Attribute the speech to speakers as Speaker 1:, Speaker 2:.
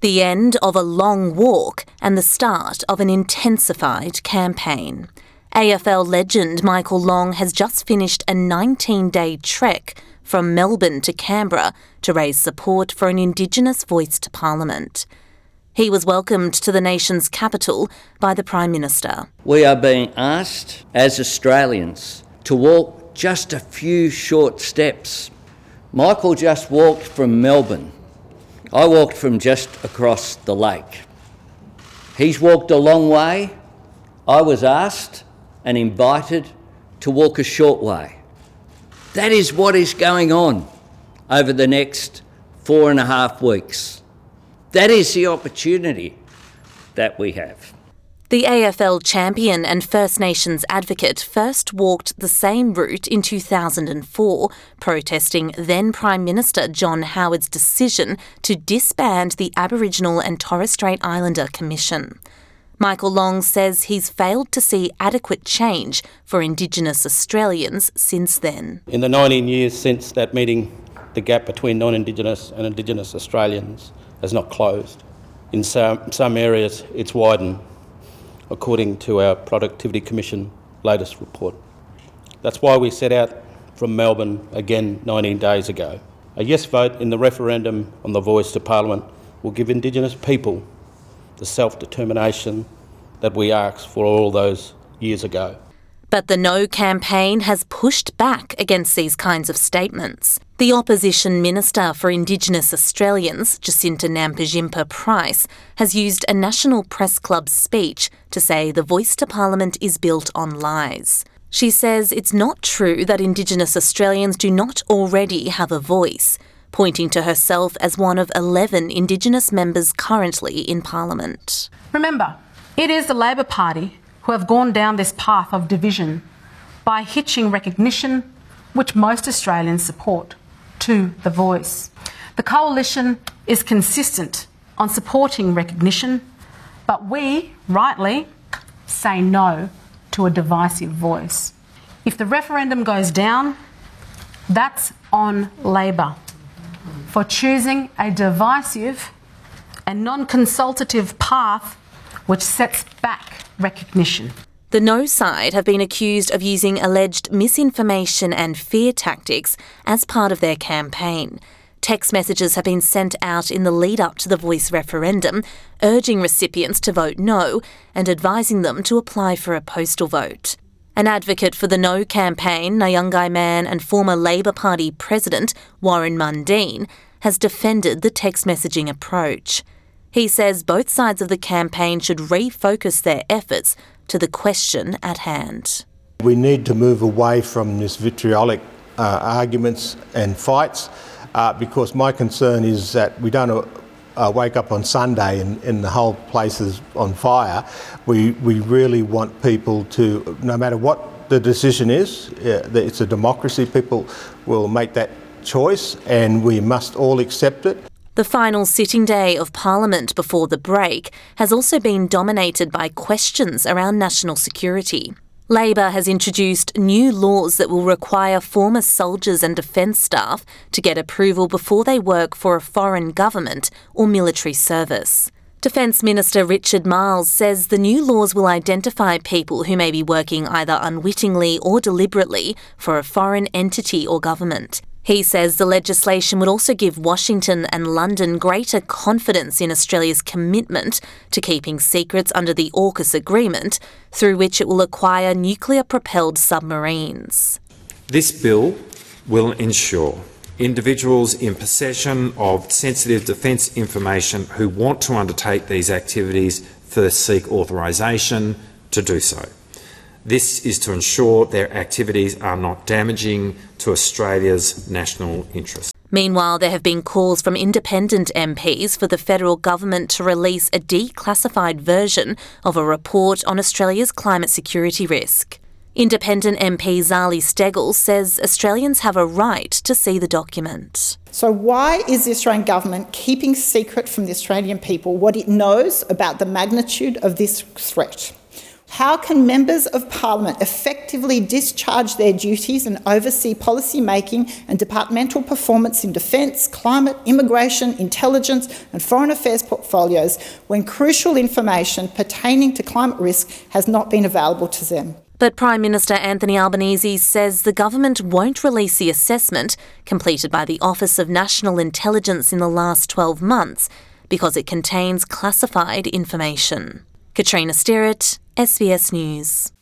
Speaker 1: The end of a long walk and the start of an intensified campaign. AFL legend Michael Long has just finished a 19 day trek from Melbourne to Canberra to raise support for an Indigenous voice to Parliament. He was welcomed to the nation's capital by the Prime Minister.
Speaker 2: We are being asked as Australians to walk just a few short steps. Michael just walked from Melbourne. I walked from just across the lake. He's walked a long way. I was asked and invited to walk a short way. That is what is going on over the next four and a half weeks. That is the opportunity that we have.
Speaker 1: The AFL champion and First Nations advocate first walked the same route in 2004, protesting then Prime Minister John Howard's decision to disband the Aboriginal and Torres Strait Islander Commission. Michael Long says he's failed to see adequate change for Indigenous Australians since then.
Speaker 3: In the 19 years since that meeting, the gap between non Indigenous and Indigenous Australians has not closed. In some, some areas, it's widened, according to our Productivity Commission latest report. That's why we set out from Melbourne again 19 days ago. A yes vote in the referendum on the voice to Parliament will give Indigenous people the self determination that we asked for all those years ago.
Speaker 1: But the No campaign has pushed back against these kinds of statements. The opposition Minister for Indigenous Australians, Jacinta Nampijinpa Price, has used a National Press Club speech to say the voice to Parliament is built on lies. She says it's not true that Indigenous Australians do not already have a voice pointing to herself as one of 11 Indigenous members currently in Parliament.
Speaker 4: Remember, it is the Labor Party who have gone down this path of division by hitching recognition, which most Australians support, to the voice. The coalition is consistent on supporting recognition, but we, rightly, say no to a divisive voice. If the referendum goes down, that's on Labor for choosing a divisive and non consultative path which sets back recognition.
Speaker 1: The No side have been accused of using alleged misinformation and fear tactics as part of their campaign. Text messages have been sent out in the lead up to the voice referendum, urging recipients to vote no and advising them to apply for a postal vote. An advocate for the No campaign, Nyungai man and former Labor Party President Warren Mundine, has defended the text messaging approach. He says both sides of the campaign should refocus their efforts to the question at hand.
Speaker 5: We need to move away from this vitriolic uh, arguments and fights uh, because my concern is that we don't uh, wake up on Sunday and, and, the whole place is on fire, we, we really want people to, no matter what the decision is, uh, it's a democracy, people will make that choice and we must all accept it.
Speaker 1: The final sitting day of Parliament before the break has also been dominated by questions around national security. Labor has introduced new laws that will require former soldiers and defence staff to get approval before they work for a foreign government or military service. Defence Minister Richard Marles says the new laws will identify people who may be working either unwittingly or deliberately for a foreign entity or government. He says the legislation would also give Washington and London greater confidence in Australia's commitment to keeping secrets under the AUKUS agreement, through which it will acquire nuclear propelled submarines.
Speaker 6: This bill will ensure individuals in possession of sensitive defence information who want to undertake these activities first seek authorisation to do so. This is to ensure their activities are not damaging to Australia's national interest.
Speaker 1: Meanwhile, there have been calls from independent MPs for the federal government to release a declassified version of a report on Australia's climate security risk. Independent MP Zali Steggall says Australians have a right to see the document.
Speaker 7: So, why is the Australian government keeping secret from the Australian people what it knows about the magnitude of this threat? How can members of parliament effectively discharge their duties and oversee policy making and departmental performance in defence, climate, immigration, intelligence, and foreign affairs portfolios when crucial information pertaining to climate risk has not been available to them?
Speaker 1: But Prime Minister Anthony Albanese says the government won't release the assessment completed by the Office of National Intelligence in the last 12 months because it contains classified information. Katrina Sterrett, SBS News.